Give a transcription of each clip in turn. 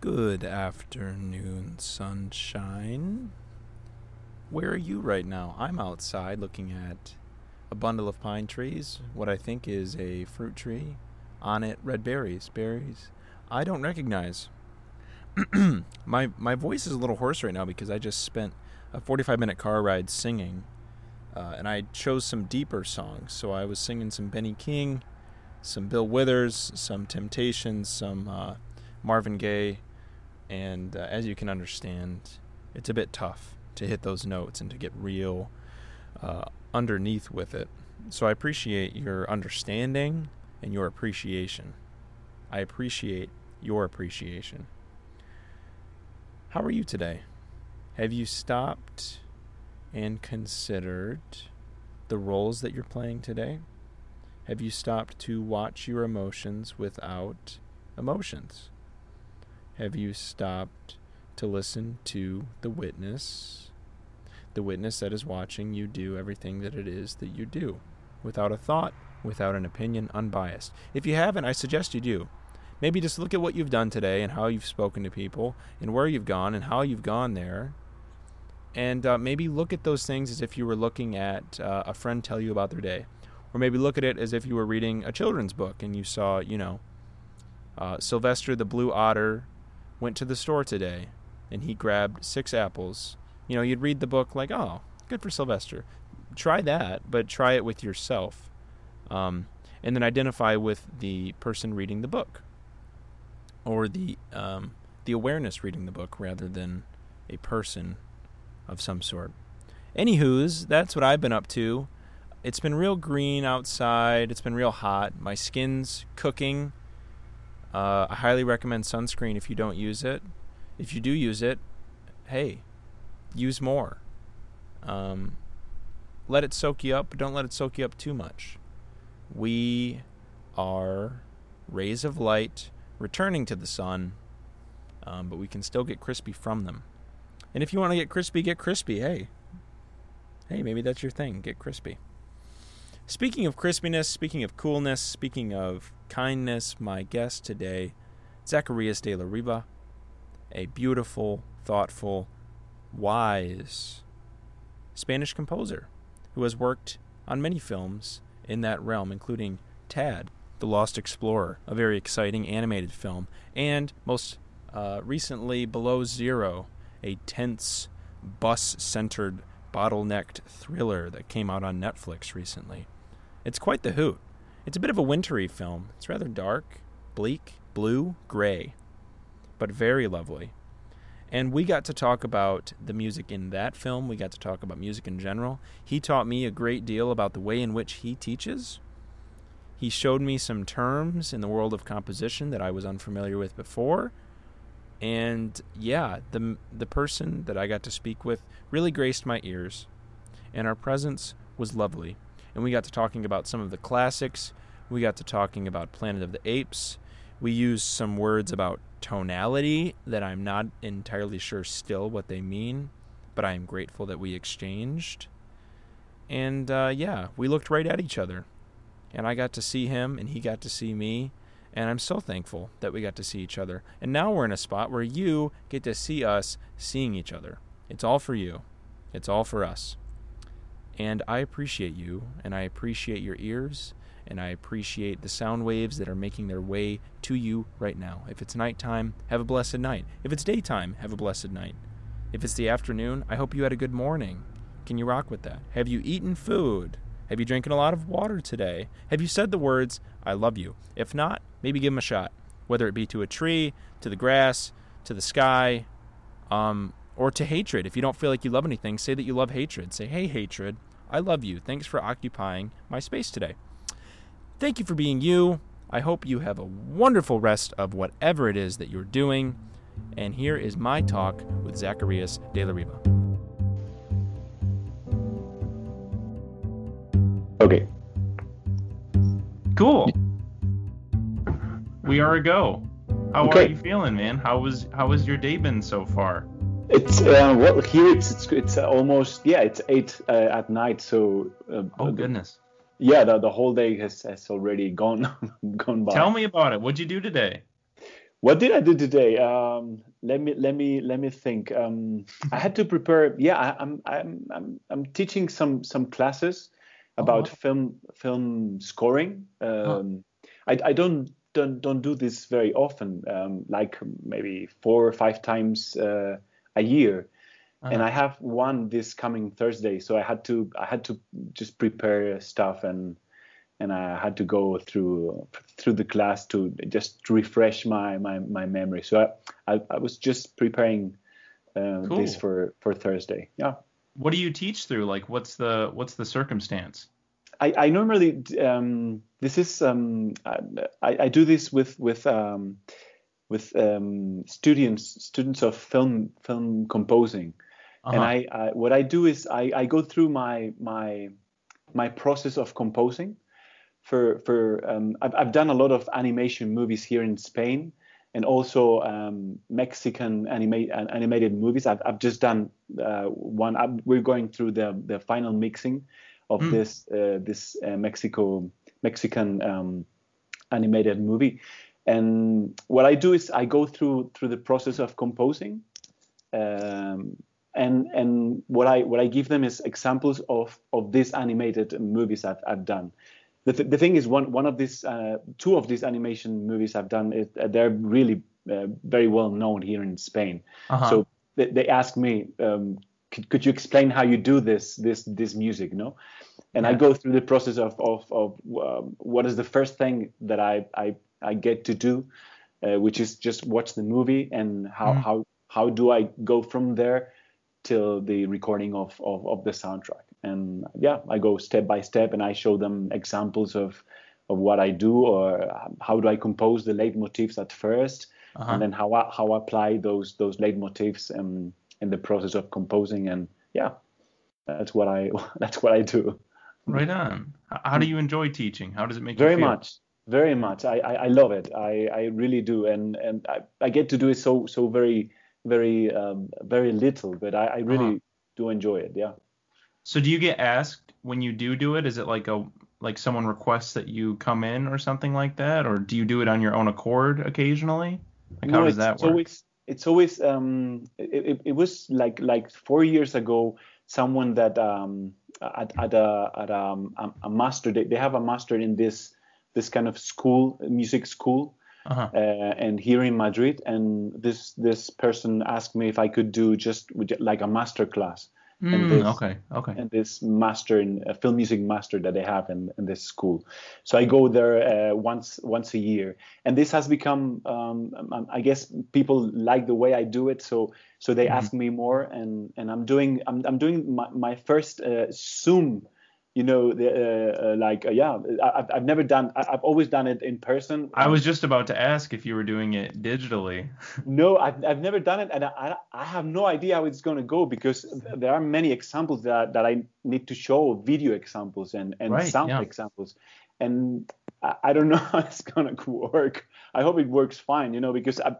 Good afternoon, sunshine. Where are you right now? I'm outside looking at a bundle of pine trees, what I think is a fruit tree. On it, red berries. Berries I don't recognize. my my voice is a little hoarse right now because I just spent a 45 minute car ride singing, uh, and I chose some deeper songs. So I was singing some Benny King, some Bill Withers, some Temptations, some uh, Marvin Gaye, and uh, as you can understand, it's a bit tough to hit those notes and to get real uh, underneath with it. So I appreciate your understanding and your appreciation. I appreciate your appreciation. How are you today? Have you stopped and considered the roles that you're playing today? Have you stopped to watch your emotions without emotions? Have you stopped to listen to the witness, the witness that is watching you do everything that it is that you do, without a thought, without an opinion, unbiased? If you haven't, I suggest you do. Maybe just look at what you've done today and how you've spoken to people and where you've gone and how you've gone there. And uh, maybe look at those things as if you were looking at uh, a friend tell you about their day. Or maybe look at it as if you were reading a children's book and you saw, you know, uh, Sylvester the Blue Otter went to the store today and he grabbed six apples. You know, you'd read the book like, oh, good for Sylvester. Try that, but try it with yourself. Um, and then identify with the person reading the book or the um, the awareness reading the book rather than a person of some sort. Anywho's, that's what I've been up to. It's been real green outside. It's been real hot. My skin's cooking. Uh, I highly recommend sunscreen if you don't use it. If you do use it, hey, use more. Um, let it soak you up, but don't let it soak you up too much. We are rays of light returning to the sun, um, but we can still get crispy from them. And if you want to get crispy, get crispy. Hey, hey, maybe that's your thing. Get crispy. Speaking of crispiness, speaking of coolness, speaking of kindness, my guest today, Zacarías de la Riva, a beautiful, thoughtful, wise Spanish composer who has worked on many films in that realm, including Tad, the Lost Explorer, a very exciting animated film, and most uh, recently Below Zero, a tense, bus centered, bottlenecked thriller that came out on Netflix recently. It's quite the hoot. It's a bit of a wintry film. It's rather dark, bleak, blue, gray, but very lovely. And we got to talk about the music in that film. We got to talk about music in general. He taught me a great deal about the way in which he teaches he showed me some terms in the world of composition that I was unfamiliar with before. And yeah, the the person that I got to speak with really graced my ears, and our presence was lovely. And we got to talking about some of the classics. We got to talking about Planet of the Apes. We used some words about tonality that I'm not entirely sure still what they mean, but I am grateful that we exchanged. And uh, yeah, we looked right at each other and I got to see him and he got to see me. And I'm so thankful that we got to see each other. And now we're in a spot where you get to see us seeing each other. It's all for you, it's all for us. And I appreciate you, and I appreciate your ears, and I appreciate the sound waves that are making their way to you right now. If it's nighttime, have a blessed night. If it's daytime, have a blessed night. If it's the afternoon, I hope you had a good morning. Can you rock with that? Have you eaten food? Have you drinking a lot of water today? Have you said the words, I love you? If not, maybe give them a shot, whether it be to a tree, to the grass, to the sky, um, or to hatred. If you don't feel like you love anything, say that you love hatred. Say, hey, hatred, I love you. Thanks for occupying my space today. Thank you for being you. I hope you have a wonderful rest of whatever it is that you're doing. And here is my talk with Zacarías de la Riva. Okay. Cool. We are a go. How Okay. are you feeling, man? How was how was your day been so far? It's uh, well here it's it's it's almost yeah it's eight uh, at night so uh, Oh the- goodness. yeah the, the whole day has, has already gone gone by. Tell me about it. What'd you do today? What did I do today? Um, let me let me let me think. Um, I had to prepare. Yeah, I, I'm I'm I'm I'm teaching some some classes about wow. film film scoring. Oh. Um, I I don't don't don't do this very often. Um, like maybe four or five times uh, a year. And Uh-huh. I have one this coming Thursday, so I had to I had to just prepare stuff and and I had to go through through the class to just refresh my my, my memory. So I, I, I was just preparing uh, this for for Thursday. Yeah. What do you teach through? Like, what's the what's the circumstance? I, I normally um, this is um, I, I do this with with um, with um, students students of film film composing, and Uh-huh. I, I what I do is I, I go through my my my process of composing. For for um, I've I've done a lot of animation movies here in Spain, and also um, Mexican anima- animated movies. I've I've just done uh, one. I'm, we're going through the the final mixing of Mm. this uh, this uh, Mexico Mexican um, animated movie. And what I do is I go through through the process of composing, um, and and what I what I give them is examples of of these animated movies I've I've done. The, th- the thing is one one of these uh, two of these animation movies I've done is uh, they're really uh, very well known here in Spain. Uh-huh. So they, they ask me, um, could, could you explain how you do this this this music, know? And I go through the process of of, of um, what is the first thing that I I, I get to do, uh, which is just watch the movie and how Mhm. how how do I go from there till the recording of, of of the soundtrack. And yeah, I go step by step and I show them examples of of what I do or how do I compose the leitmotifs at 1st Uh-huh. and then how I, how I apply those those leitmotifs um, in the process of composing and yeah that's what I that's what I do Right on. How do you enjoy teaching? How does it make you very feel? much very much I, I, I love it I, I really do and and I, I get to do it so so very very um, very little but I, I really Uh-huh. do enjoy it yeah So do you get asked when you do do it? Is it like a like someone requests that you come in or something like that, or do you do it on your own accord occasionally? Like how No, does it's, that it's work? always it's always um it, it, it was like like four years ago someone that um at, at a at um, a, a master they, they have a master in this this kind of school music school Uh-huh. uh, and here in Madrid and this this person asked me if I could do just like a master class and Mm, this- okay. Okay. and this master in uh, film music master that they have in, in this school. So I go there uh, once once a year, and this has become, um, um, I guess, people like the way I do it, so so they Mhm. ask me more, and and I'm doing I'm I'm doing my, my first uh, Zoom. You know, the, uh, uh, like uh, yeah, I, I've I've never done. I, I've always done it in person. I was just about to ask if you were doing it digitally. No, I've, I've never done it, and I, I have no idea how it's going to go because there are many examples that, that I need to show, video examples and, and Right, sound yeah. examples, and I, I don't know how it's going to work. I hope it works fine, you know, because I,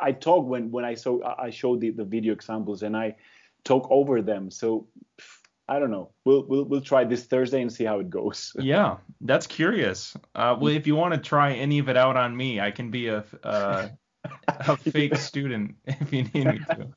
I, talk when, when I saw I show the, the video examples and I talk over them. So I don't know. We'll we'll we'll try this Thursday and see how it goes. Yeah, that's curious. Uh, well, if you want to try any of it out on me, I can be a uh, a fake student if you need me to.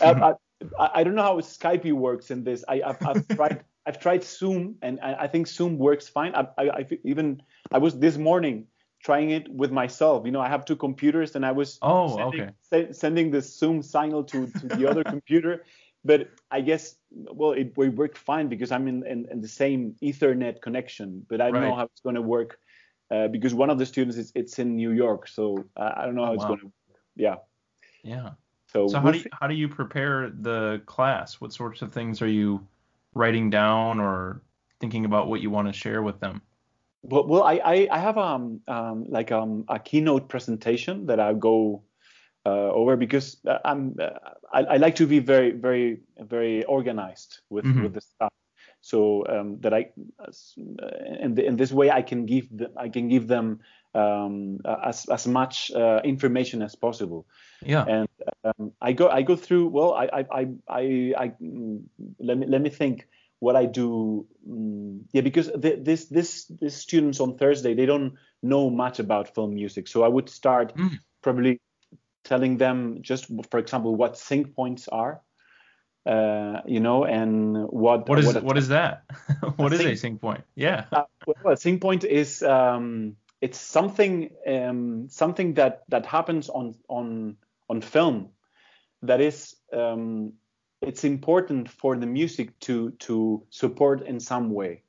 I, I, I don't know how Skype works in this. I, I've, I've tried I've tried Zoom and I, I think Zoom works fine. I, I, I even I was this morning trying it with myself. You know, I have two computers and I was Oh, sending, okay. se- sending the Zoom signal to, to the other computer. But I guess well it, it worked fine because I'm in, in, in the same Ethernet connection. But I don't know how it's going to work uh, because one of the students is it's in New York, so uh, I don't know how Oh, it's wow. going to. Yeah. Yeah. So, So how do you, how do you prepare the class? What sorts of things are you writing down or thinking about what you want to share with them? Well, well, I, I, I have um, um like um a keynote presentation that I go uh, over because uh, I'm uh, I, I like to be very very very organized with Mhm. with the stuff. So um, that I uh, in, the, in this way I can give the, I can give them um, as as much uh, information as possible Yeah. and um, I go I go through well I I I, I, I let me let me think what I do mm, yeah because th this this this students on Thursday they don't know much about film music so I would start Mm. probably telling them just, for example, what sync points are, uh, you know, and what What is what a- what is that? what is a sync- sync point? Yeah. uh, well, a sync point is um, it's something um, something that that happens on on on film that is um, it's important for the music to to support in some way.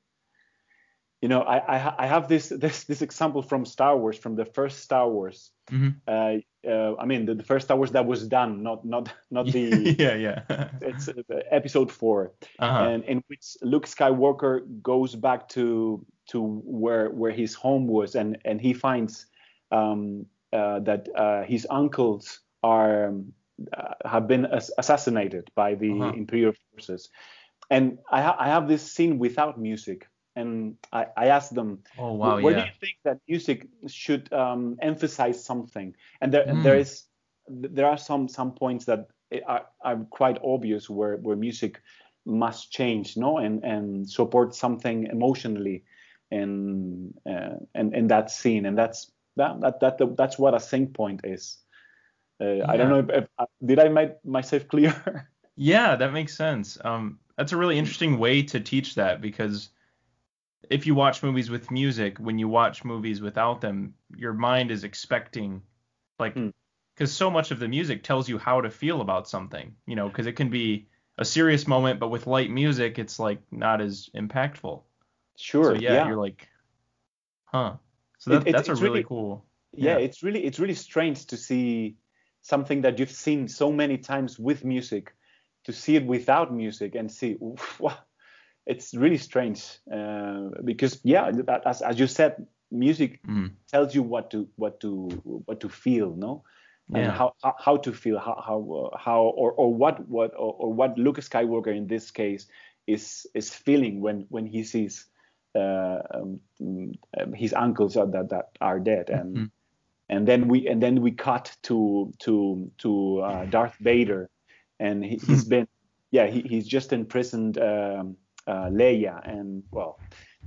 You know, I I, I have this this this example from Star Wars from the first Star Wars. Mhm. Uh, uh, I mean, the, the first Star Wars that was done, not not not the yeah, yeah. it's uh, episode four Uh-huh. and in which Luke Skywalker goes back to to where where his home was, and and he finds um, uh, that uh, his uncles are um, uh, have been ass- assassinated by the Uh-huh. Imperial forces, and I ha- I have this scene without music, and I, I asked them oh wow, where do you think that music should um, emphasize something? And there, Mm. there is, there are some some points that are, are quite obvious where, where music must change, no, and and support something emotionally, in uh, and in that scene, and that's that that, that that's what a sync point is. Uh, I don't know if, if did I make myself clear. Yeah, that makes sense. Um, that's a really interesting way to teach that because if you watch movies with music, when you watch movies without them, your mind is expecting, like, Hmm. because so much of the music tells you how to feel about something, you know, because it can be a serious moment, but with light music, it's like not as impactful. sure. so yeah, you're like, huh. So that, it- that's a it's really, really- cool. yeah, Yeah. it's really it's really strange to see something that you've seen so many times with music to see it without music and see wow, it's really strange uh, because yeah that- as, as you said music Mm. tells you what to what to what to feel no and Yeah. how, how how to feel how how how or, or what what or, or what Luke Skywalker in this case is is feeling when when he sees uh, um, um, his uncles are, that that are dead and Mhm. and then we and then we cut to to to uh, Darth Vader and he, he's been yeah he, he's just imprisoned um, uh, Leia and well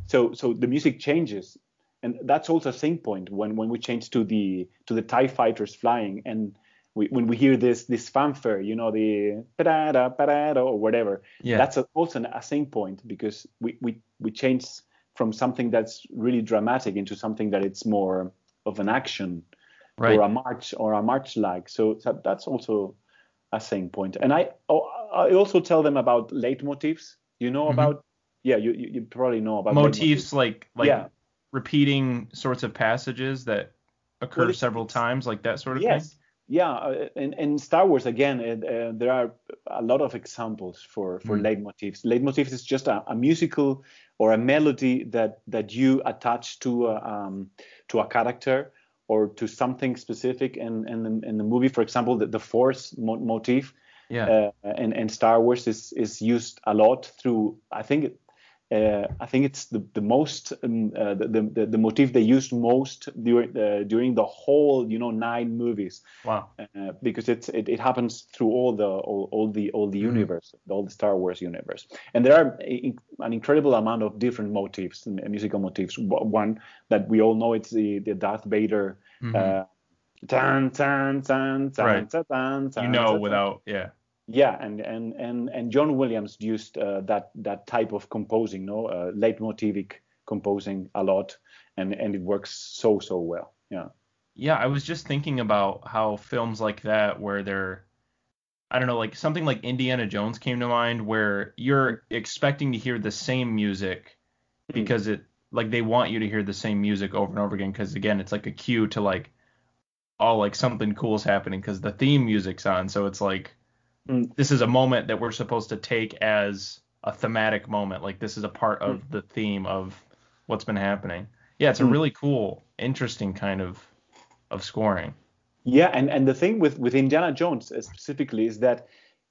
so so the music changes and that's also a sync point when when we change to the to the Tie fighters flying and we, when we hear this this fanfare you know the pa-da-da, pa-da-da, or whatever Yeah. that's a, also a sync point because we, we we change from something that's really dramatic into something that it's more of an action right. or a march or a march like so that, that's also a sync point and i oh, i also tell them about leitmotifs you know Mhm. about yeah you, you probably know about motifs like like Yeah. repeating sorts of passages that occur Well, several times, like that sort of yes thing. yeah uh, in, in star wars again uh, there are a lot of examples for for Mm. leitmotifs leitmotifs is just a, a musical or a melody that that you attach to a, um, to a character or to something specific in in the, in the movie for example the, the force mo- motif Yeah. uh, and, and Star Wars is is used a lot through I think it, uh, I think it's the the most um, uh, the, the the motif they used most during uh, during the whole you know nine movies wow. uh, because it's it, it happens through all the all, all the all the Mhm. universe all the Star Wars universe and there are in, an incredible amount of different motifs musical motifs one that we all know it's the the Darth Vader Mhm. Tan, tan, tan, tan, Right. tan, tan, you know, without yeah. yeah, and and and and John Williams used uh, that that type of composing, no, uh, leitmotivic composing a lot, and and it works so so well. Yeah. Yeah, I was just thinking about how films like that, where they're, I don't know, like something like Indiana Jones came to mind, where you're expecting to hear the same music Mhm. because it, like, they want you to hear the same music over and over again, because again, it's like a cue to like, oh, like something cool is happening because the theme music's on, so it's like, Mm. this is a moment that we're supposed to take as a thematic moment, like this is a part of Mm. the theme of what's been happening. Yeah, it's a Mm. really cool, interesting kind of of scoring. Yeah, and and the thing with with Indiana Jones specifically is that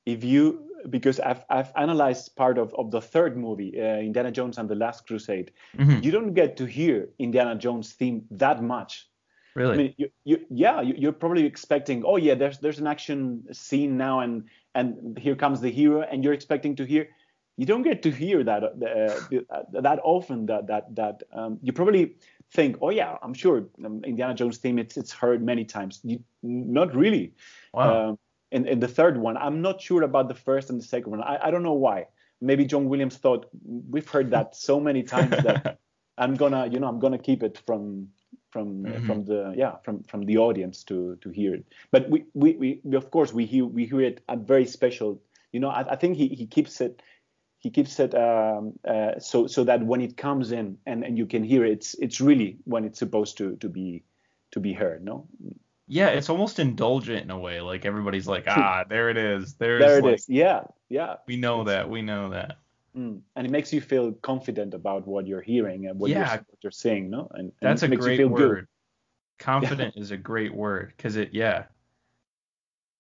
if you because I've I've analyzed part of of the third movie, uh, Indiana Jones and the Last Crusade, Mhm. you don't get to hear Indiana Jones theme that much. Really? I mean, you, you, yeah, you, you're probably expecting, oh yeah, there's there's an action scene now, and and here comes the hero, and you're expecting to hear. You don't get to hear that uh, uh, that often. That that that um, you probably think, oh yeah, I'm sure um, Indiana Jones theme it's it's heard many times. You, not really. Wow. Um, and, and the third one, I'm not sure about the first and the second one. I, I don't know why. Maybe John Williams thought we've heard that so many times that I'm gonna, you know, I'm gonna keep it from from Mhm. from the yeah from from the audience to to hear it. But we we, we, of course we hear we hear it at very special. You know, I, I think he, he keeps it he keeps it um, uh, so so that when it comes in and, and you can hear it, it's it's really when it's supposed to to be to be heard. No, yeah, it's almost indulgent in a way. Like everybody's like, ah, there it is. There's there it like, is. Yeah, yeah. We know that. We know that. Mm. And it makes you feel confident about what you're hearing and what, Yeah. you're, what you're saying, no? And, and That's it a makes you great feel word. good. Confident is a great word because it, yeah.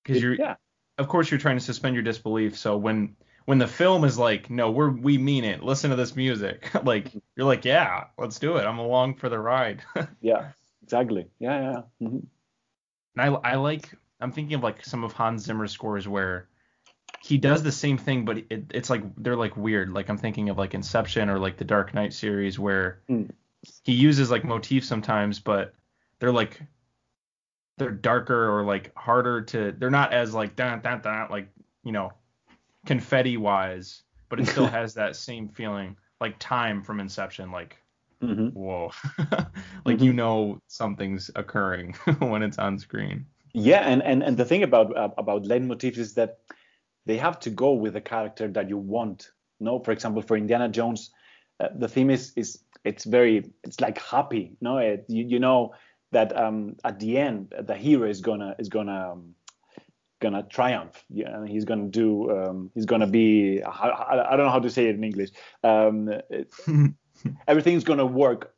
Because you're, yeah, of course, you're trying to suspend your disbelief. So when when the film is like, no, we're we mean it. Listen to this music. like you're like, yeah, let's do it. I'm along for the ride. yeah, exactly. Yeah, yeah. hmm And I I like I'm thinking of like some of Hans Zimmer's scores where he does the same thing, but it, it's like they're like weird. Like I'm thinking of like Inception or like the Dark Knight series where Mm. he uses like motifs sometimes, but they're like they're darker or like harder to. They're not as like dun dun dun like you know confetti wise, but it still has that same feeling like time from Inception. Like hmm whoa, like you know something's occurring when it's on screen. Yeah, and, and and the thing about uh, about leitmotifs is that they have to go with the character that you want. No, for example, for Indiana Jones, uh, the theme is is it's very it's like happy. No, it, you, you know that um, at the end the hero is gonna is gonna um, gonna triumph. Yeah, he's gonna do. Um, he's gonna be. I, I don't know how to say it in English. Um, it, everything's gonna work.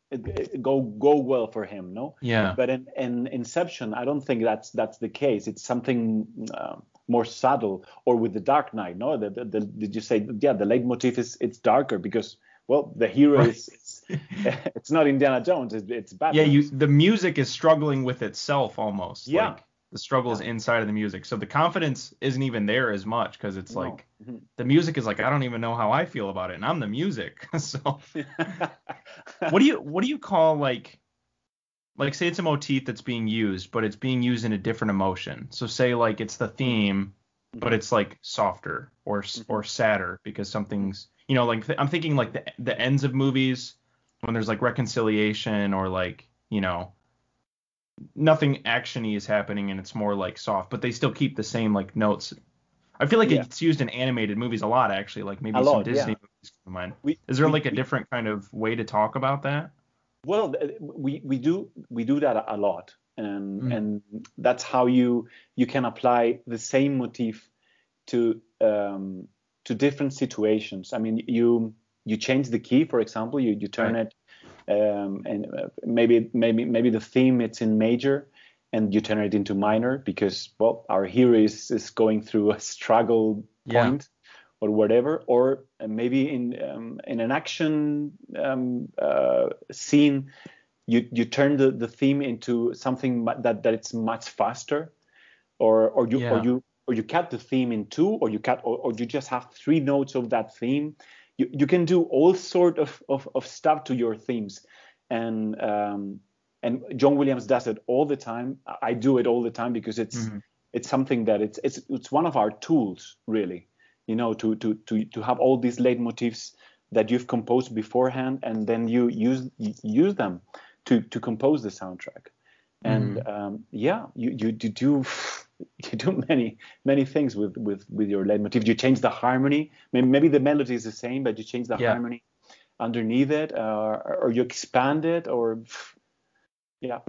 Go go well for him. No. yeah. But in, in Inception, I don't think that's that's the case. It's something uh, more subtle. Or with the Dark Knight, no? The, the, the, did you say yeah? The leitmotif is it's darker because well, the hero Right. is it's, it's not Indiana Jones. It's, it's Batman. Yeah, you the music is struggling with itself almost. Yeah. Like the struggle is inside of the music. So the confidence isn't even there as much because it's No. like Mhm. the music is like I don't even know how I feel about it, and I'm the music. so what do you what do you call like like say it's a motif that's being used, but it's being used in a different emotion. So say like it's the theme, but mm-hmm. it's like softer or or mm-hmm. sadder because something's you know like th- I'm thinking like the the ends of movies when there's like reconciliation or like you know nothing actiony is happening and it's more like soft, but they still keep the same like notes. I feel like Yeah. it's used in animated movies a lot actually, like maybe A some lot, Disney yeah. movies come to mind. We- Is there we- like a we- different kind of way to talk about that? Well, we we do we do that a lot, and Mm. and that's how you you can apply the same motif to um, to different situations. I mean, you you change the key, for example, you you turn Right. it, um, and uh, maybe maybe maybe the theme it's in major, and you turn it into minor because well, our hero is is going through a struggle Yeah. point or whatever, or uh, maybe in um, in an action um, uh, scene, you you turn the, the theme into something that that it's much faster, or or you Yeah. or you or you cut the theme in two, or you cut or, or you just have three notes of that theme. You you can do all sort of of, of stuff to your themes, and um, and John Williams does it all the time. I do it all the time because it's Mhm. it's something that it's it's it's one of our tools really you know to to to to have all these leitmotifs that you've composed beforehand and then you use you use them to to compose the soundtrack. And um, yeah you, you you do you do many many things with with with your leitmotif. You change the harmony. Maybe, maybe the melody is the same but you change the Yeah. harmony underneath it uh, or you expand it or yeah.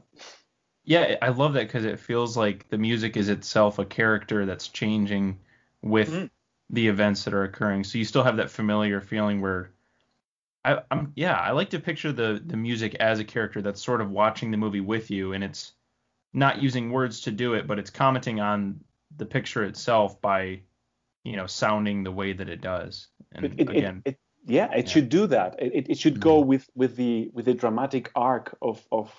Yeah, I love that because it feels like the music is itself a character that's changing with Mhm. The events that are occurring. So you still have that familiar feeling where I, I'm yeah, I like to picture the the music as a character that's sort of watching the movie with you, and it's not using words to do it, but it's commenting on the picture itself by you know sounding the way that it does. And it, it, again, it, yeah, it Yeah. should do that. It, it, should go with with the with the dramatic arc of of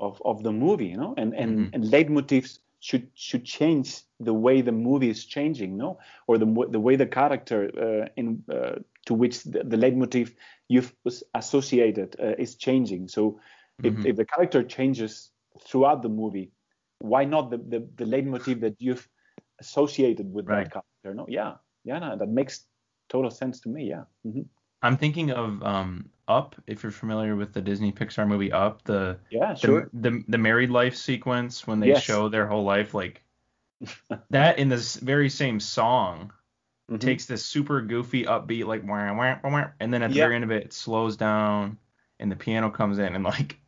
of, of the movie, you know, and and, Mhm. and leitmotifs should should change the way the movie is changing, no, or the the way the character uh, in uh, to which the, the leitmotif you've associated uh, is changing. So If, Mhm. if the character changes throughout the movie, why not the the, the leitmotiv that you've associated with Right. that character? No, yeah, yeah, no, that makes total sense to me. Yeah. hmm I'm thinking of um Up, if you're familiar with the Disney Pixar movie Up, the Yeah, the, sure. the the married life sequence when they Yes. show their whole life like that in this very same song Mhm. takes this super goofy upbeat like wah, wah, wah, and then at the Yeah. very end of it it slows down and the piano comes in and like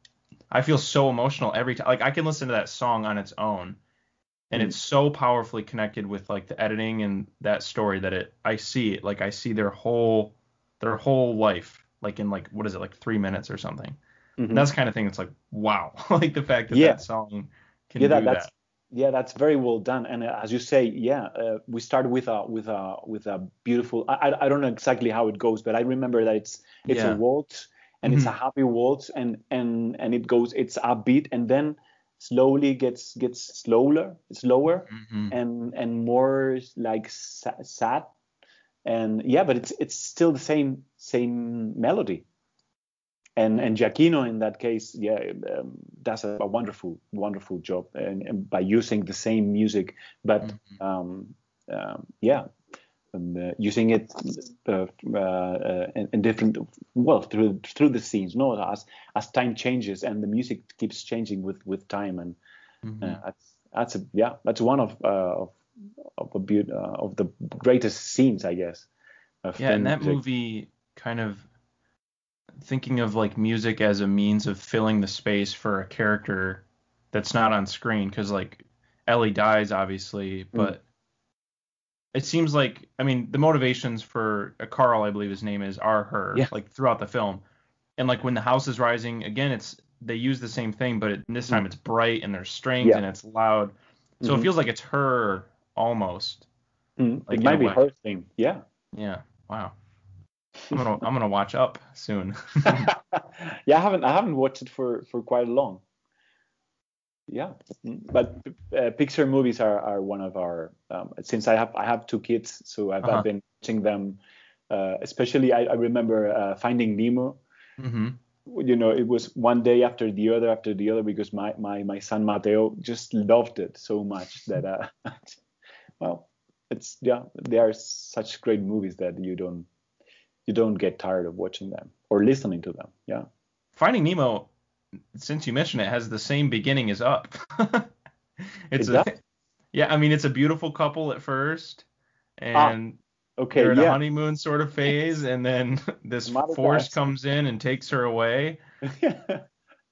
I feel so emotional every time like I can listen to that song on its own and Mm. it's so powerfully connected with like the editing and that story that it I see it like I see their whole their whole life like in like what is it like 3 minutes or something. Mhm. And that's the kind of thing it's like wow like the fact that Yeah. that song can yeah, that, do that's that. Yeah, that's very well done. And uh, as you say, yeah, uh, we start with a with a with a beautiful. I I- don't know exactly how it goes, but I remember that it's it's Yeah. a waltz and it's a Mhm. happy waltz, and and and it goes it's upbeat, and then slowly gets gets slower, slower, Mhm. and and more like sad, and yeah, but it's it's still the same same melody. And and Giacchino in that case, yeah, um, does a, a wonderful wonderful job and, and by using the same music, but Mhm. um, um, yeah, and, uh, using it uh, uh, in, in different well through through the scenes, no, as as time changes and the music keeps changing with with time, and Mhm. uh, that's that's a yeah, that's one of uh, of of the beaut- uh, of the greatest scenes, I guess. Yeah, and that music. movie kind of thinking of like music as a means of filling the space for a character that's not on screen because like Ellie dies Mm. obviously, but it seems like I mean the motivations for uh, Carl, I believe his name is, are her Yeah. like throughout the film, and like when the house is rising again, it's they use the same thing, but it, this time it's bright and there's strings Mm. Yeah. and it's loud, so it Mhm. feels like it's her almost. Mm, like, it might be way. her thing, yeah. Yeah. Wow. I'm gonna I'm gonna watch up soon. yeah, I haven't I haven't watched it for for quite long. Yeah, Mm, but uh, Pixar movies are, are one of our um, since I have I have two kids, so I've, Uh-huh. I've been watching them. Uh, especially, I, I remember uh, Finding Nemo. hmm You know, it was one day after the other after the other because my my my son Mateo just loved it so much that uh, well, it's yeah, they are such great movies that you don't you don't get tired of watching them or listening to them. Yeah. Finding Nemo, since you mentioned it, has the same beginning as Up. it's It a, yeah, I mean it's a beautiful couple at first, and Okay. they're in a honeymoon sort of phase, and then this Mother force comes in and takes her away.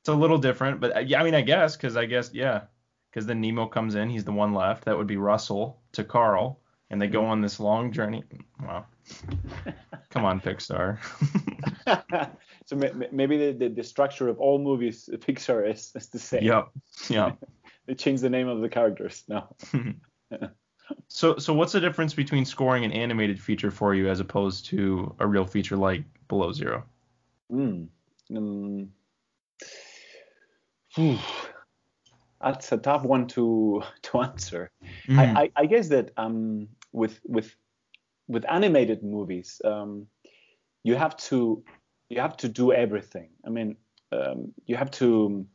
It's a little different, but uh, yeah, I mean I guess because I guess yeah, because then Nemo comes in, he's the one left. That would be Russell to Carl, and they go on this long journey. Wow. Come on, Pixar. so ma- ma- maybe the, the, the structure of all movies Pixar is, is the same. yep. Yep. They change the name of the characters now. So, so what's the difference between scoring an animated feature for you as opposed to a real feature like Below Zero? Mm. Um, that's a tough one to to answer. Mm. I, I, I guess that um, with with with animated movies, um, you have to you have to do everything. I mean, um, you have to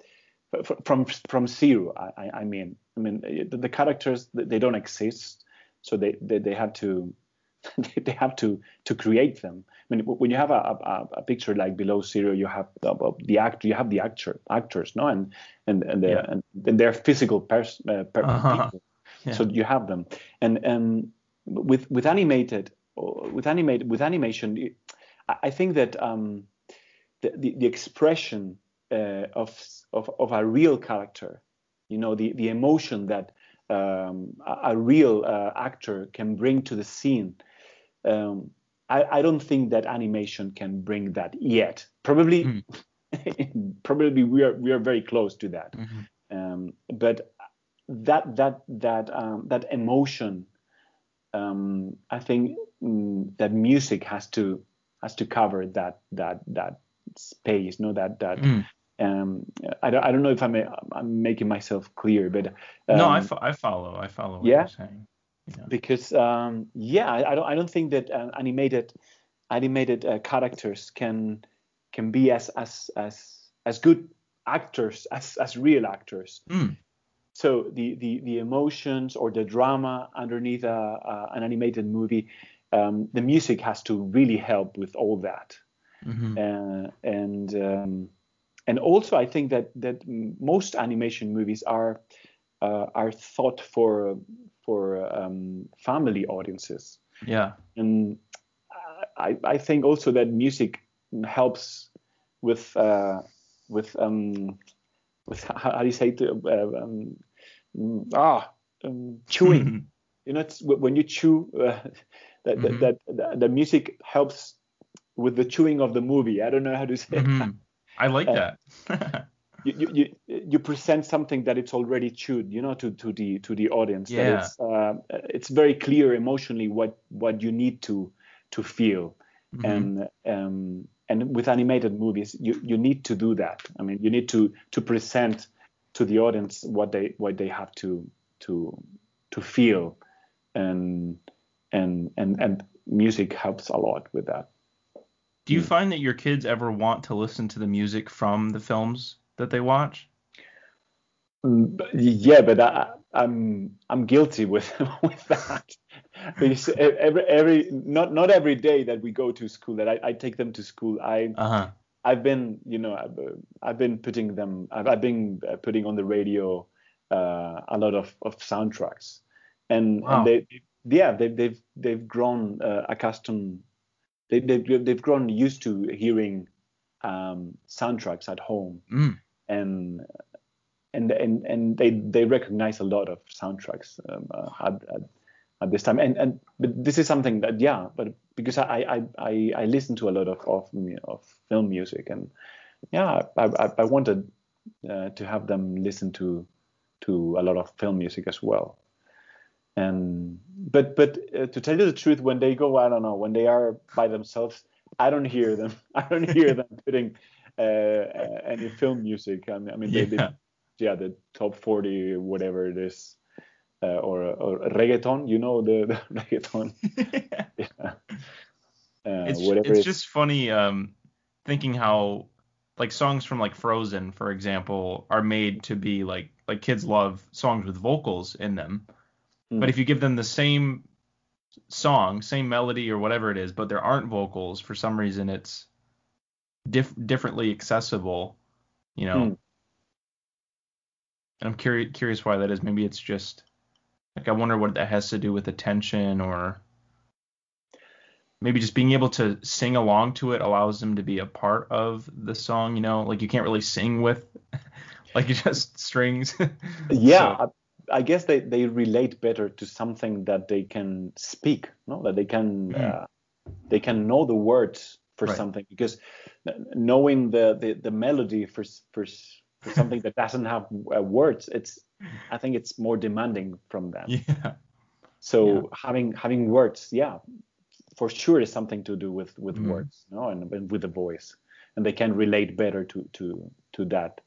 from from zero. I, I, mean, I mean the, the characters they don't exist, so they they, they have to they have to to create them. I mean, when you have a, a, a picture like Below Zero, you have the, the actor, you have the actor actors, no, and and and, Yeah. and, and they're physical pers- uh, per- Uh-huh. people. Yeah. So you have them, and um, with with animated with animated with animation, I I think that um, the, the the expression uh, of of of a real character, you know, the the emotion that um, a, a real uh, actor can bring to the scene. Um, I, I don't think that animation can bring that yet. Probably, Mm. probably we are we are very close to that. Mhm. Um, but that that that um, that emotion, um, I think mm, that music has to has to cover that that that space. No, that that. Mm. Um, I don't I don't know if I'm I'm making myself clear, but um, no, I, fo- I follow. I follow what yeah? you're saying. Yeah. because um, yeah, I, I don't I don't think that uh, animated animated uh, characters can can be as as as as good actors as as real actors. Mm. So the, the the emotions or the drama underneath a, a, an animated movie, um, the music has to really help with all that. hmm Uh, and um, and also I think that that most animation movies are uh, are thought for for um, family audiences, Yeah. and I, I think also that music helps with uh, with um, with how, how do you say it? Uh, um, mm, ah um, chewing. you know, it's, when you chew, uh, that, Mhm. that, that the music helps with the chewing of the movie. I don't know how to say. it. Mhm. I like Uh, that. you, you you you present something that it's already chewed, you know, to to the to the audience. Yeah. That it's uh, it's very clear emotionally what what you need to to feel, Mhm. and um and with animated movies you you need to do that. I mean, you need to to present to the audience what they what they have to to to feel, and and and and music helps a lot with that. Do you Mm. find that your kids ever want to listen to the music from the films that they watch? Mm, Yeah, but I, I'm I'm guilty with with that because every every not not every day that we go to school that I, I take them to school I Uh huh. I've been you know I've, uh, I've been putting them I've, I've been uh, putting on the radio uh, a lot of, of soundtracks and, Wow. and they yeah they, they've they've grown uh, accustomed they, they've they've grown used to hearing um, soundtracks at home Mm. and and and and they they recognize a lot of soundtracks um, uh, at, at at this time. And and but this is something that yeah but because I I I, I listen to a lot of of, of film music and yeah I I, I wanted uh, to have them listen to to a lot of film music as well. And but but uh, to tell you the truth when they go I don't know when they are by themselves I don't hear them. I don't hear them putting uh, uh, any film music. I mean, I mean they, they Yeah. yeah the top 40 whatever it is uh, or, or reggaeton you know the, the reggaeton yeah. uh, it's it's it- just funny um thinking how like songs from like Frozen for example are made to be like like kids love songs with vocals in them Mm. but if you give them the same song same melody or whatever it is but there aren't vocals for some reason it's diff- differently accessible you know Mm. and I'm curious curious why that is maybe it's just like I wonder what that has to do with attention or maybe just being able to sing along to it allows them to be a part of the song you know like you can't really sing with like just strings yeah So- I, guess they, they relate better to something that they can speak no that they can Mm. uh, they can know the words for Right. something because knowing the, the, the melody for, for for something that doesn't have uh, words it's I think it's more demanding from them yeah So Yeah. having having words, yeah, for sure is something to do with with Mhm. words, no, and, and with the voice, and they can relate better to to to that.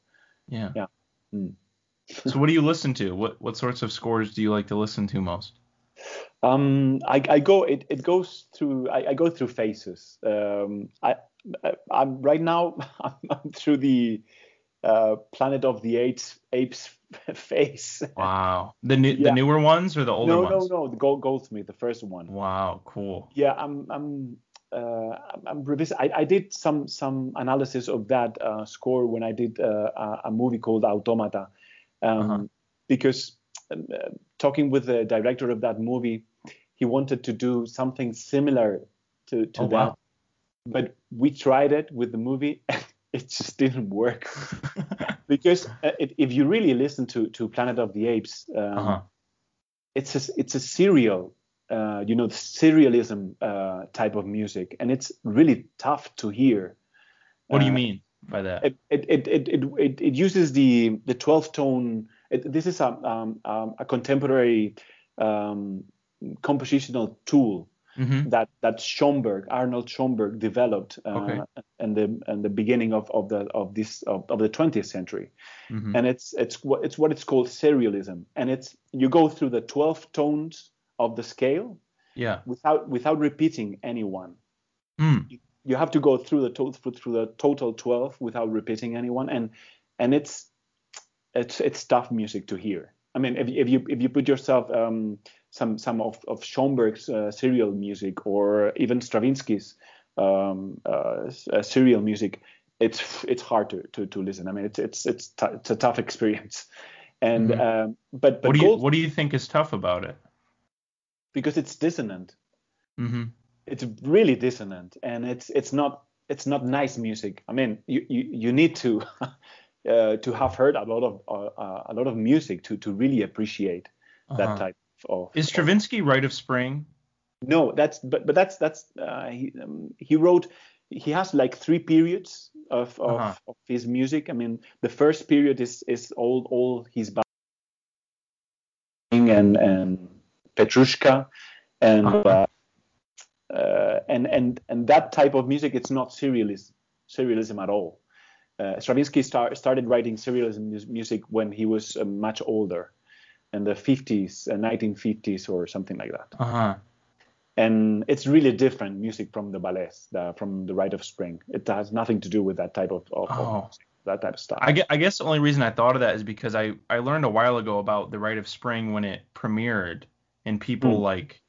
yeah Yeah. Mm. so what do you listen to what what sorts of scores do you like to listen to most Um, I, I go it, it goes through I, I go through phases. Um, I, I I'm right now I'm, I'm through the uh, Planet of the Apes apes face. wow the new Yeah. the newer ones or the older no, ones no, no, no. the Gold Goldsmith, the first one. wow cool yeah i'm i'm uh, I'm- revis- I, I did some some analysis of that uh, score when I did uh, a, a movie called Automata, um, Uh-huh. because um, uh, talking with the director of that movie, he wanted to do something similar to to Oh, that, wow. but we tried it with the movie, and it just didn't work. Because uh, if, if you really listen to to Planet of the Apes, um, uh-huh. it's a it's a serial uh, you know the serialism uh, type of music. And it's really tough to hear. What do you Uh, mean by that? it it, it, it, it, it it uses the the 12 tone this is a um, um, a contemporary um, compositional tool hmm that that Schoenberg Arnold Schoenberg developed uh, Okay. in the in the beginning of, of the of this of, of the 20th century hmm and it's it's what it's what it's called serialism and it's you go through the 12 tones of the scale yeah without without repeating anyone. mm. you have to go through the to- through the total 12 without repeating anyone and and it's it's it's tough music to hear. I mean, if, if you if you put yourself um, some some of of Schoenberg's uh, serial music or even Stravinsky's um, uh, uh, serial music, it's it's hard to, to, to listen. I mean, it's it's it's, t- it's a tough experience. And Mhm. um, but but what do you Gold- What do you think is tough about it? because it's dissonant. Mm-hmm. It's really dissonant, and it's it's not it's not nice music. I mean, you you, you need to uh, to have heard a lot of uh, uh, a lot of music to to really appreciate that type of. Uh-huh. Is Stravinsky Rite of Spring? No, that's but but that's that's uh, he um, he wrote he has like three periods of of, Uh-huh. of his music. I mean, the first period is is all all his and and Petrushka and Uh-huh. uh, uh, and and and that type of music it's not serialism serialism at all. Uh, Stravinsky start, started writing serialism music when he was uh, much older, in the 50s, uh, 1950s or something like that Uh huh. and it's really different music from the ballets, the, from the Rite of Spring. It has nothing to do with that type of, of, of Oh. music, that type of stuff. I guess, I guess the only reason I thought of that is because I, I learned a while ago about the Rite of Spring when it premiered and people Hmm. like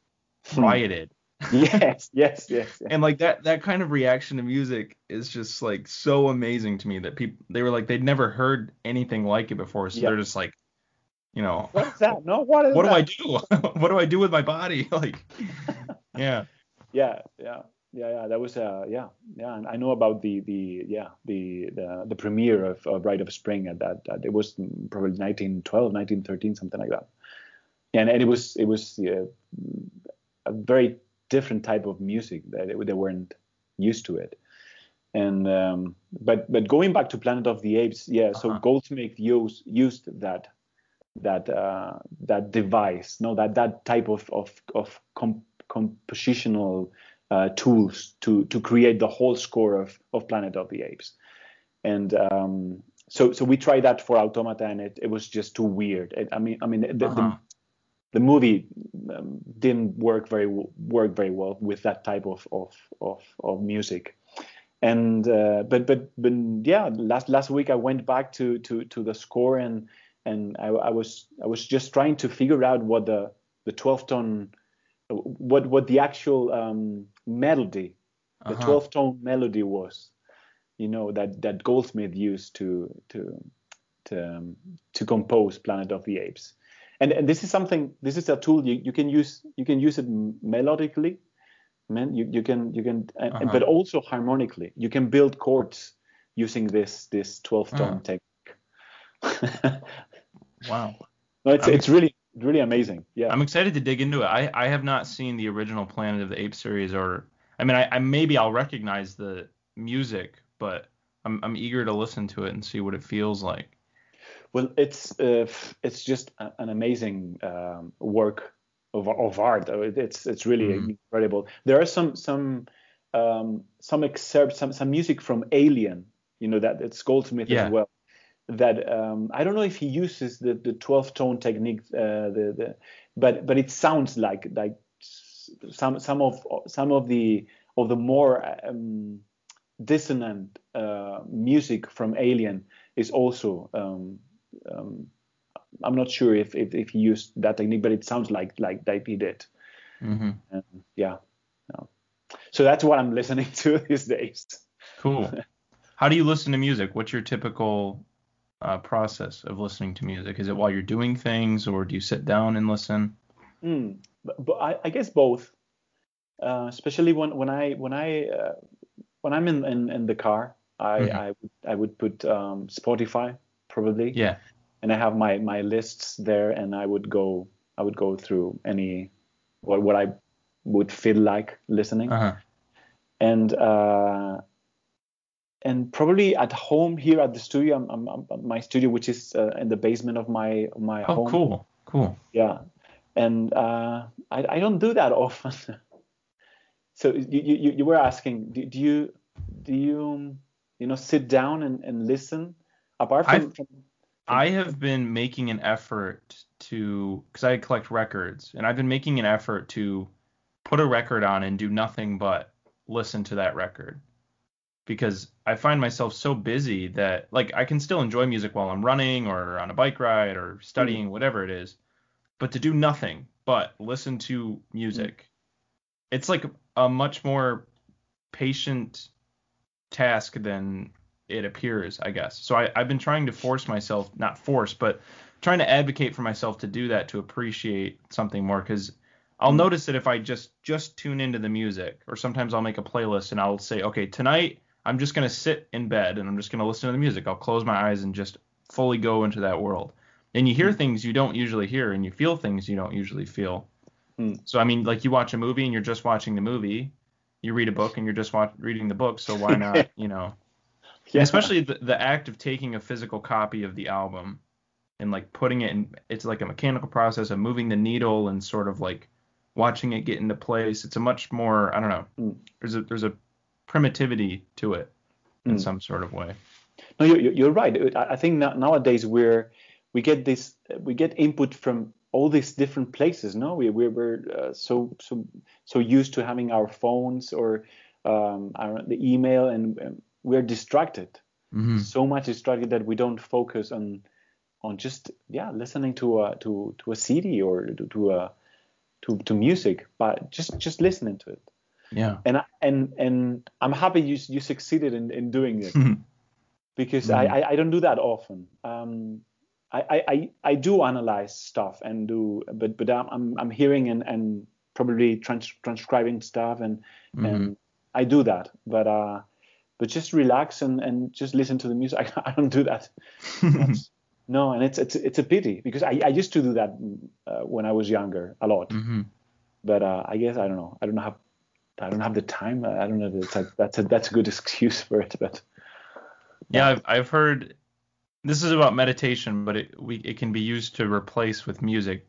Hmm. rioted. yes, yes, yes, yes. And like that that kind of reaction to music is just like so amazing to me that people they were like they'd never heard anything like it before, so Yeah. they're just like, you know, What's that? No, what is what do? I do? what do I do with my body? Like, yeah. Yeah, yeah, yeah, yeah. That was uh, yeah, yeah. And I know about the the yeah the the, the premiere of, of Rite of Spring at that. that it was probably 1912, 1913, something like that. And and it was it was uh, a very different type of music that they weren't used to it. And um, but but going back to Planet of the Apes, yeah. So Uh-huh. Goldsmith used used that that uh, that device, no, that that type of of of com- compositional uh, tools to to create the whole score of of Planet of the Apes, and um, so so we tried that for Automata, and it, it was just too weird. It, I mean, I mean the, the, Uh-huh. The movie um, didn't work very work very well with that type of of of, of music. And uh, but but but yeah, last last week I went back to to to the score and and I, I was I was just trying to figure out what the the 12 tone what what the actual um, melody the Uh-huh. 12 tone melody was you know that that Goldsmith used to to to um, to compose Planet of the Apes and and this is something this is a tool you, you can use you can use it melodically man you, you can you can and, Uh-huh. but also harmonically you can build chords using this this 12 tone Uh. technique Wow. no it's I'm- it's really really amazing yeah I'm excited to dig into it. I, I have not seen the original Planet of the Apes series, or I mean, I, I maybe I'll recognize the music, but I'm I'm eager to listen to it and see what it feels like. Well, it's uh, it's just a- an amazing um, work of, of art. It's it's really Mhm. incredible. There are some some um, some excerpts, some some music from Alien. You know that it's Goldsmith Yeah. as well. That um, I don't know if he uses the the 12 tone technique. Uh, the the but but it sounds like like some some of some of the of the more um, dissonant uh, music from Alien is also um, um, I'm not sure if, if if he used that technique, but it sounds like like that he did. hmm And yeah, yeah. So that's what I'm listening to these days. Cool. How do you listen to music? What's your typical uh, process of listening to music? Is it while you're doing things, or do you sit down and listen? Mm, but, but I, I guess both. Uh, especially when when I when I uh, when I'm in, in, in the car, I Mhm. I, would, I would put um, Spotify probably. Yeah. And I have my my lists there, and I would go I would go through any what what I would feel like listening, Uh huh. and uh, and probably at home here at the studio, I'm, I'm, I'm- my studio, which is uh, in the basement of my my Oh, home. cool. Cool. Yeah, and uh, I I don't do that often. so you, you you were asking, do, do you do you you know sit down and, and listen apart from, from I have been making an effort to, because I collect records, and I've been making an effort to put a record on and do nothing but listen to that record. because I find myself so busy that like I can still enjoy music while I'm running or on a bike ride or studying, mm-hmm. whatever it is. But to do nothing but listen to music, it's like a much more patient task than it appears, I guess. So I, I've been trying to force myself, not force, but trying to advocate for myself to do that to appreciate something more because I'll notice that if I just just tune into the music, or sometimes I'll make a playlist and I'll say, okay, tonight I'm just gonna sit in bed and I'm just gonna listen to the music. I'll close my eyes and just fully go into that world. And you hear things you don't usually hear, and you feel things you don't usually feel. Hmm. So I mean, like you watch a movie and you're just watching the movie. You read a book and you're just watch, reading the book. So why not, you know? Yeah. Especially the, the act of taking a physical copy of the album and like putting it in. It's like a mechanical process of moving the needle and sort of like watching it get into place. It's a much more I don't know. Mm. There's a there's a primitivity to it in Mm. some sort of way. No, you, you- you're right. I think now, nowadays we're we get this we get input from all these different places. No, we we're, we're uh, so so so used to having our phones or um, our, the email, and um, we're distracted. Mm-hmm. So much distracted that we don't focus on on just yeah listening to a to to a CD or to, to a to, to music, but just just listening to it. Yeah. And I, and and I'm happy you you succeeded in, in doing it because Mhm. I, I I don't do that often. Um, I, I I do analyze stuff and do, but but I'm I'm, I'm hearing and and probably trans, transcribing stuff and Mhm. and I do that, but uh, but just relax and and just listen to the music. I, I don't do that. no, and it's it's it's a pity because I I used to do that uh, when I was younger a lot, Mhm. but uh, I guess I don't know. I don't have I don't have the time. I don't know. That's a, that's a that's a good excuse for it, but. Yeah, I've, I've heard this is about meditation, but it we it can be used to replace with music.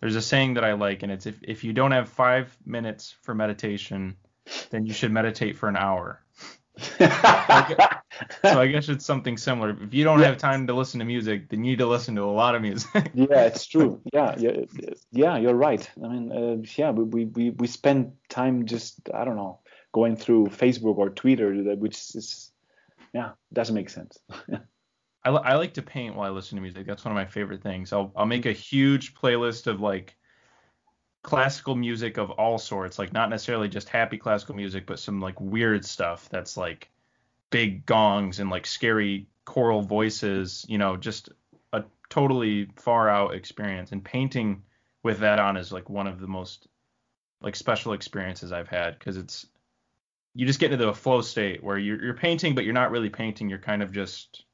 There's a saying that I like, and it's if if you don't have five minutes for meditation, then you should meditate for an hour. So I guess it's something similar. If you don't Yeah. have time to listen to music, then you need to listen to a lot of music. yeah, it's true. Yeah, yeah, yeah. You're right. I mean, uh, yeah, we, we we we spend time just I don't know going through Facebook or Twitter, which is yeah doesn't make sense. I, I like to paint while I listen to music. That's one of my favorite things. I'll I'll make a huge playlist of like classical music of all sorts, like not necessarily just happy classical music, but some like weird stuff that's like big gongs and like scary choral voices, you know, just a totally far out experience. And painting with that on is like one of the most like special experiences I've had because it's you just get into the flow state where you're you're painting, but you're not really painting. You're kind of just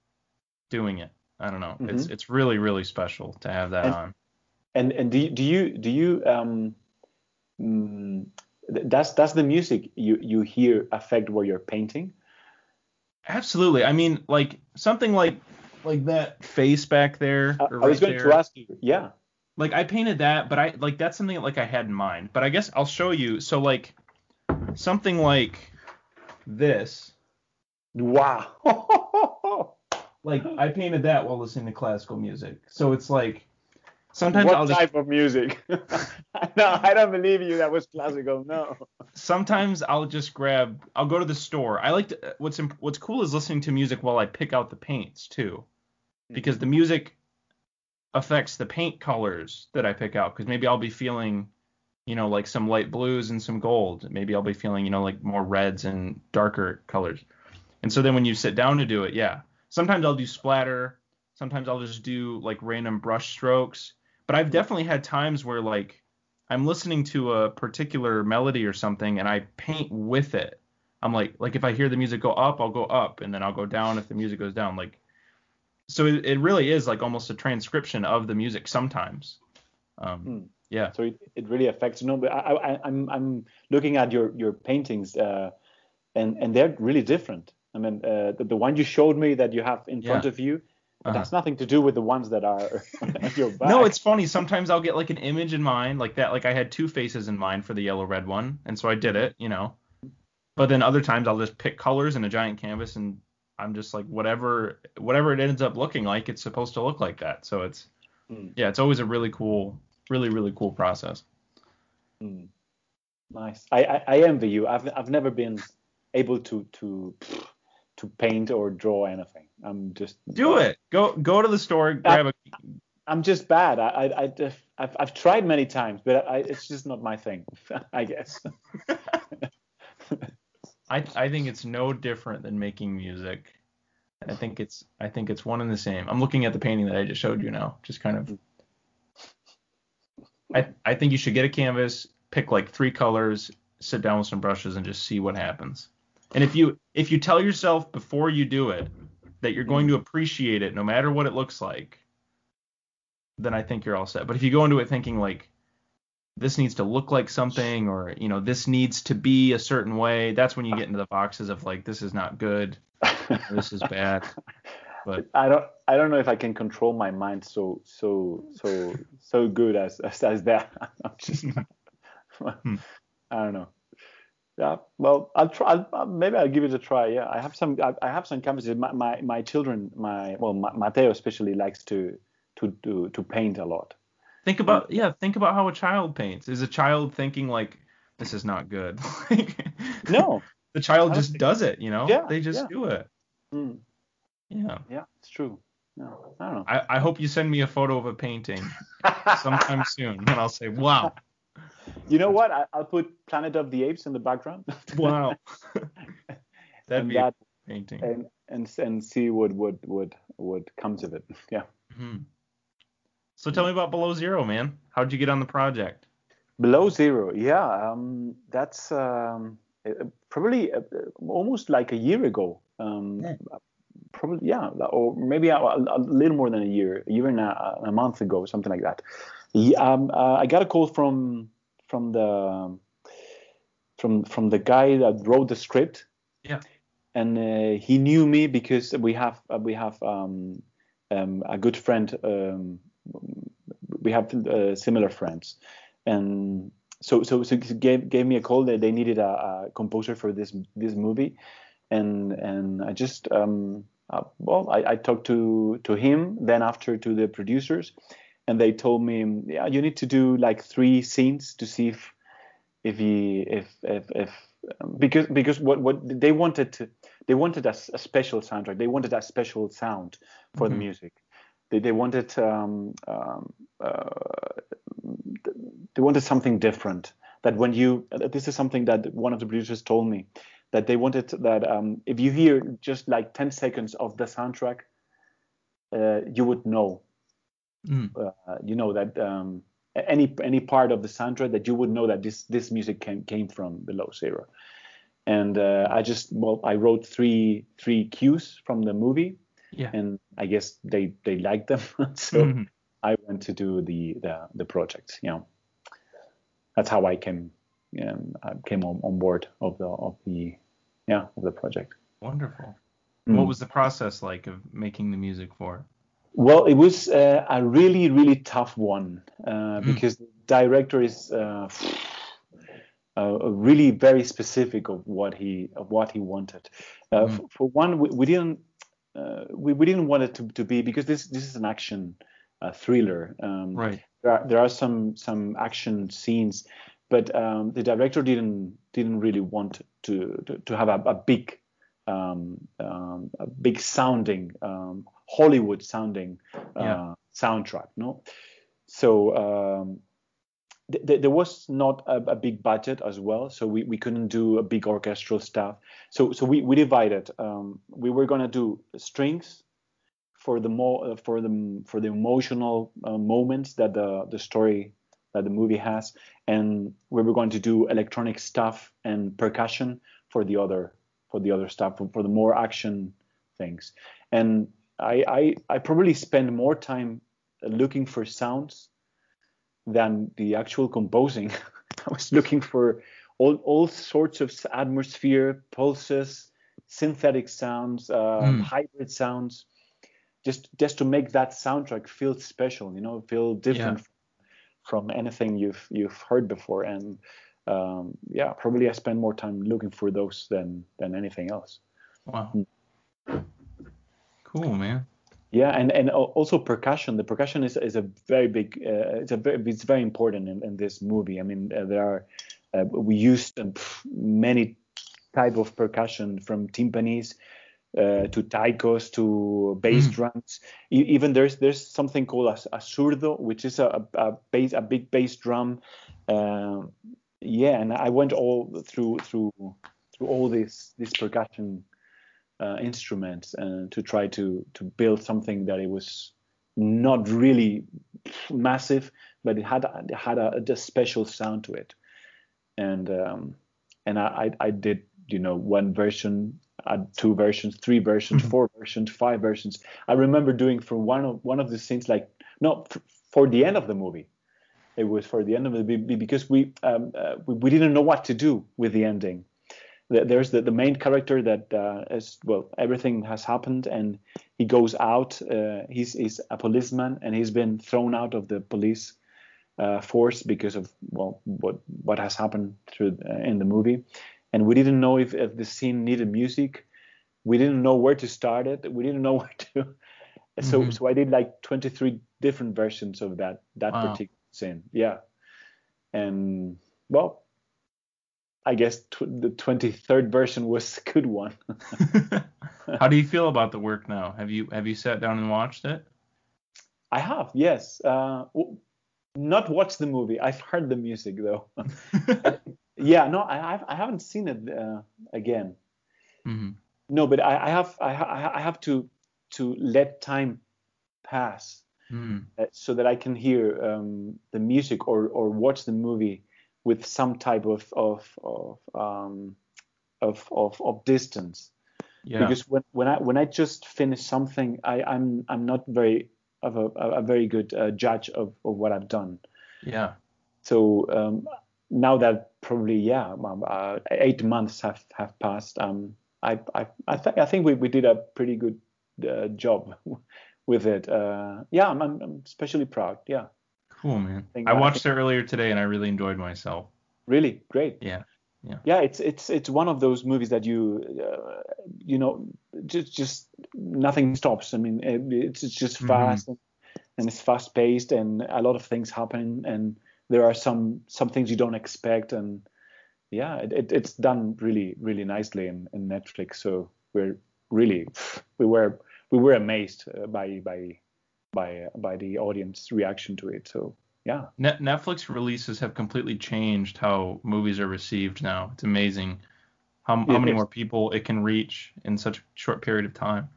doing it. I don't know. It's mm-hmm. it's really really special to have that And- on. And and do you, do you do you um mm, does does the music you you hear affect what you're painting? Absolutely. I mean, like something like like that face back there. I, or I was going there. to ask you. Yeah. like I painted that, but I like that's something that, like I had in mind. But I guess I'll show you. So like something like this. Wow. Like I painted that while listening to classical music. So it's like sometimes what I'll just type of music? no, I don't believe you. That was classical. No. sometimes I'll just grab. I'll go to the store. I like to. What's imp- what's cool is listening to music while I pick out the paints too, because the mm-hmm. music affects the paint colors that I pick out. Because maybe I'll be feeling, you know, like some light blues and some gold. Maybe I'll be feeling, you know, like more reds and darker colors. And so then when you sit down to do it, yeah. Sometimes I'll do splatter. Sometimes I'll just do like random brush strokes. But I've definitely had times where like I'm listening to a particular melody or something and I paint with it. I'm like like if I hear the music go up, I'll go up and then I'll go down if the music goes down. Like so it, it really is like almost a transcription of the music sometimes. Um, Hmm. yeah. So it, it really affects. No, but I, I, I'm I'm looking at your your paintings, uh, and and they're really different. I mean, uh, the, the one you showed me that you have in front of you, Uh-huh. that's nothing to do with the ones that are your back. No, it's funny. Sometimes I'll get like an image in mind, like that. Like I had two faces in mind for the yellow red one, and so I did it, you know. But then other times I'll just pick colors in a giant canvas, and I'm just like whatever whatever it ends up looking like, it's supposed to look like that. So it's Hmm. yeah, it's always a really cool, really really cool process. nice. I, I I envy you. I've I've never been able to to to paint or draw anything. I'm just Do it. Go go to the store, grab a. I'm just bad. I, I, I I've, I've tried many times, but I, it's just not my thing. I guess. I I think it's no different than making music. I think it's I think it's one and the same. I'm looking at the painting that I just showed you now. Just kind of. I I think you should get a canvas, pick like three colors, sit down with some brushes, and just see what happens. And if you if you tell yourself before you do it that you're going to appreciate it no matter what it looks like, then I think you're all set. But if you go into it thinking like this needs to look like something or you know this needs to be a certain way, that's when you get into the boxes of like this is not good, this is bad. But I don't I don't know if I can control my mind so so so so good as as, as that. I'm just Hmm. I don't know. Yeah, well, I'll try. I'll, maybe I'll give it a try. Yeah, I have some. I, I have some canvases. My, my my children, my well, my, Mateo especially likes to to to to paint a lot. think about yeah, think about how a child paints. Is a child thinking like this is not good? Like, No. the child just think- does it. You know, Yeah, they just yeah. do it. Mm, Yeah. yeah, it's true. No, I don't know. I, I hope you send me a photo of a painting sometime soon, and I'll say, wow, You know what? I, I'll put Planet of the Apes in the background. wow. That'd and be that a painting. and and and see what what what what comes of it. Yeah. Mhm. So tell me about Below Zero, man. How'd you get on the project? Below zero, yeah. Um, that's um, uh, probably uh, almost like a year ago. Um, Yeah. Probably, yeah, or maybe a, a little more than a year, a year and a, a month ago, something like that. Yeah, um, uh, I got a call from from the from from the guy that wrote the script. Yeah. And uh, he knew me because we have uh, we have um, um, a good friend. Um, we have uh, similar friends, and so so so he gave gave me a call that they needed a, a composer for this this movie, and and I just um uh, well I, I talked to to him then after to the producers, and they told me yeah you need to do like three scenes to see if if he if if if um, because because what what they wanted to they wanted a special soundtrack. They wanted a special sound for Mhm. the music. They they wanted um, um, uh, they wanted something different. That when you this is something that one of the producers told me that they wanted that um, if you hear just like 10 seconds of the soundtrack uh, you would know Mm. uh, you know that um, any any part of the soundtrack that you would know that this this music came came from below zero and uh, i just well i wrote three three cues from the movie Yeah. and i guess they they liked them so Mhm. i went to do the the, the project you know that's how i came um, I came on, on board of the of the yeah of the project Wonderful. Mm. What was the process like of making the music for? Well, it was uh, a really, really tough one uh, Mm. because the director is uh, uh, really very specific of what he of what he wanted. Uh, Mm. f- for one, we, we didn't uh, we, we didn't want it to, to be because this this is an action uh, thriller. Um, Right. there are, there are some some action scenes, but um, the director didn't didn't really want to to, to have a, a big um, um, a big sounding um, Hollywood sounding uh, Yeah. soundtrack. No, so um, th- th- there was not a, a big budget as well, so we, we couldn't do a big orchestral stuff. So so we, we divided. Um, we were gonna do strings for the more uh, for the for the emotional uh, moments that the the story that the movie has, and we were going to do electronic stuff and percussion for the other for the other stuff for, for the more action things. And I I, I probably spend more time looking for sounds than the actual composing. I was looking for all all sorts of atmosphere, pulses, synthetic sounds, uh, Mm. hybrid sounds, just just to make that soundtrack feel special, you know, feel different from anything you've you've heard before. And um, yeah, probably I spend more time looking for those than than anything else. Wow. Mm. Cool, man. Yeah, and and also percussion. The percussion is is a very big. Uh, it's a very it's very important in, in this movie. I mean, uh, there are uh, we used uh, many type of percussion from timpanis, uh, to taikos to bass Mm. drums. E- even there's there's something called a, a surdo, which is a, a, a bass a big bass drum. Um, yeah, and I went all through through through all this these percussion uh, instruments and to try to to build something that it was not really massive, but it had it had a, a special sound to it, and um, and I, I did you know one version, uh, two versions, three versions, Mhm. four versions, five versions. I remember doing for one of one of the scenes like no f- for the end of the movie. It was for the end of the movie because we um, uh, we, we didn't know what to do with the ending. There- There's the, the main character that uh, is well everything has happened and he goes out. Uh, he's he's a policeman and he's been thrown out of the police uh, force because of well what what has happened through uh, in the movie, and we didn't know if, if the scene needed music. We didn't know where to start it. We didn't know where to. So Mhm. so I did like 23 different versions of that that Wow. particular scene. Yeah, and well, I guess tw- the 23rd version was a good one. How do you feel about the work now? Have you have you sat down and watched it? I have, yes. Uh, w- not watched the movie. I've heard the music though. yeah, no, I I've, I haven't seen it uh, again. hmm No, but I, I have I, ha- I have to to let time pass Mm. uh, so that I can hear um, the music or or watch the movie with some type of of of um, of, of, of distance. Yeah. because when, when I when I just finish something, I, I'm I'm not very of a, a very good uh, judge of, of what I've done. yeah. So um, now that probably yeah, um, uh, eight months have have passed. Um, I I I, th- I think we, we did a pretty good uh, job with it. Uh, yeah, I'm, I'm I'm especially proud. Yeah, Cool, man. I watched it earlier today and I really enjoyed myself. really great. Yeah. Yeah. yeah it's it's it's one of those movies that you uh, you know just just nothing stops i mean it's it's just Mhm. fast and, and it's fast paced and a lot of things happen and there are some some things you don't expect and yeah it, it, it's done really really nicely in, in netflix so we're really we were we were amazed uh, by by by by the audience reaction to it so yeah Net- Netflix releases have completely changed how movies are received now. It's amazing how, how many more people it can reach in such a short period of time.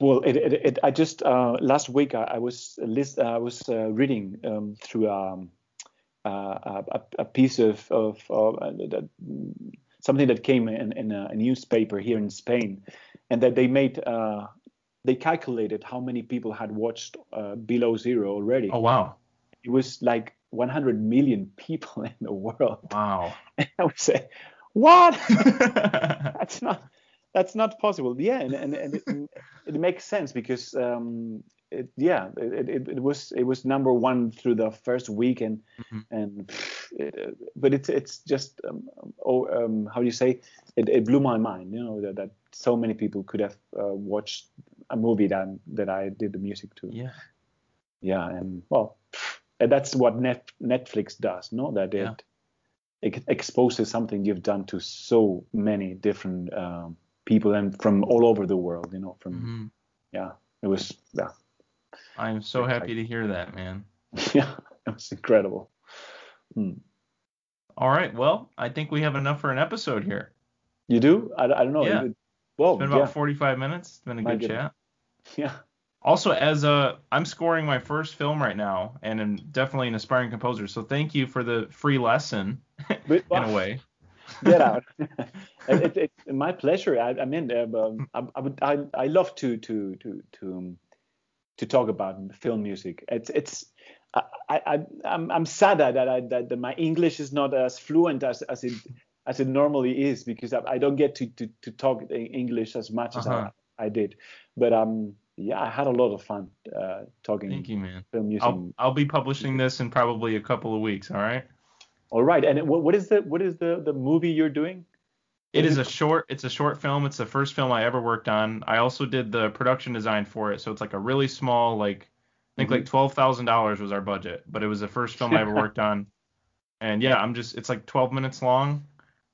Well, it, it, it I just uh, last week I, I was list, I was uh, reading um, through um, uh, a, a piece of of, of uh, that, something that came in, in a, newspaper here in Spain, and that they made uh, they calculated how many people had watched uh, Below Zero already. Oh wow. It was like 100 million people in the world. Wow. And I would say, what? that's not that's not possible yeah and, and, and it, it makes sense because um it, yeah it, it, it was it was number one through the first week and Mhm. and it, but it's it's just um, oh um how do you say it, it blew my mind you know that, that so many people could have uh, watched a movie that that I did the music to yeah. yeah and well and that's what net netflix does no that it Yeah. it exposes something you've done to so many different um, people and from all over the world you know from Mhm. yeah it was yeah I'm so happy to hear that, man. yeah it was incredible Hmm. All right. Well, I think we have enough for an episode here. you do i, I don't know Yeah. It- well It's been about yeah 45 minutes. It's been a My good goodness. chat. yeah Also, as a, I'm scoring my first film right now, and I'm definitely an aspiring composer. So thank you for the free lesson, in a way. get out. it, it, it's my pleasure. I, I mean, uh, um, I, I would, I, I love to to to to um, to talk about film music. It's it's. I, I I'm I'm sad that I, that, my English is not as fluent as as it as it normally is because I, I don't get to, to, to talk English as much as Uh-huh. I, I did. But um yeah, I had a lot of fun uh, talking Thank you, man. film music. I'll I'll be publishing this in probably a couple of weeks. All right. All right, and what, what is the what is the the movie you're doing? It Is a short. It's a short film. It's the first film I ever worked on. I also did the production design for it, so it's like a really small, like I think Mhm. like twelve thousand dollars was our budget, but it was the first film I ever worked on. And yeah, I'm just. It's like twelve minutes long,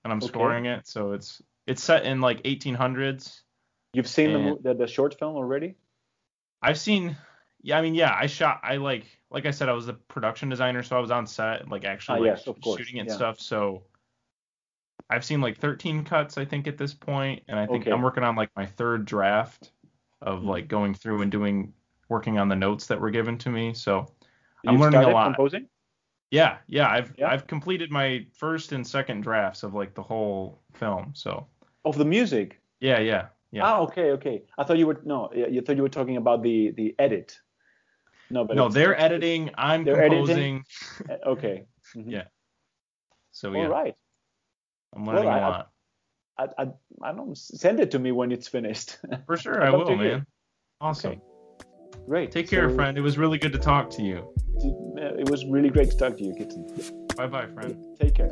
and I'm Okay. scoring it. So it's it's set in like 1800s, You've seen the, the the short film already? I've seen. Yeah, I mean, yeah, I shot. I like, like I said, I was the production designer, so I was on set, like actually Ah, like, yes, shooting it and yeah. stuff. So I've seen like 13 cuts, I think, at this point, and I think Okay. I'm working on like my third draft of Mhm. like going through and doing, working on the notes that were given to me. So I'm You've learning a lot. composing? yeah, yeah, I've Yeah. I've completed my first and second drafts of like the whole film. So Of the music? yeah, yeah, yeah. Ah, okay, okay. I thought you were no, you thought you were talking about the the edit. No, but no, they're editing. I'm They're composing. editing? Okay. Mhm. Yeah. So All yeah, right. I'm learning Well, a I- lot. I, I I don't send it to me when it's finished. For sure, I will, hear. man. Awesome. Okay. Great. Take care, So, friend. It was really good to talk to you. It was really great to talk to you, Kitten. Bye bye, friend. Take care.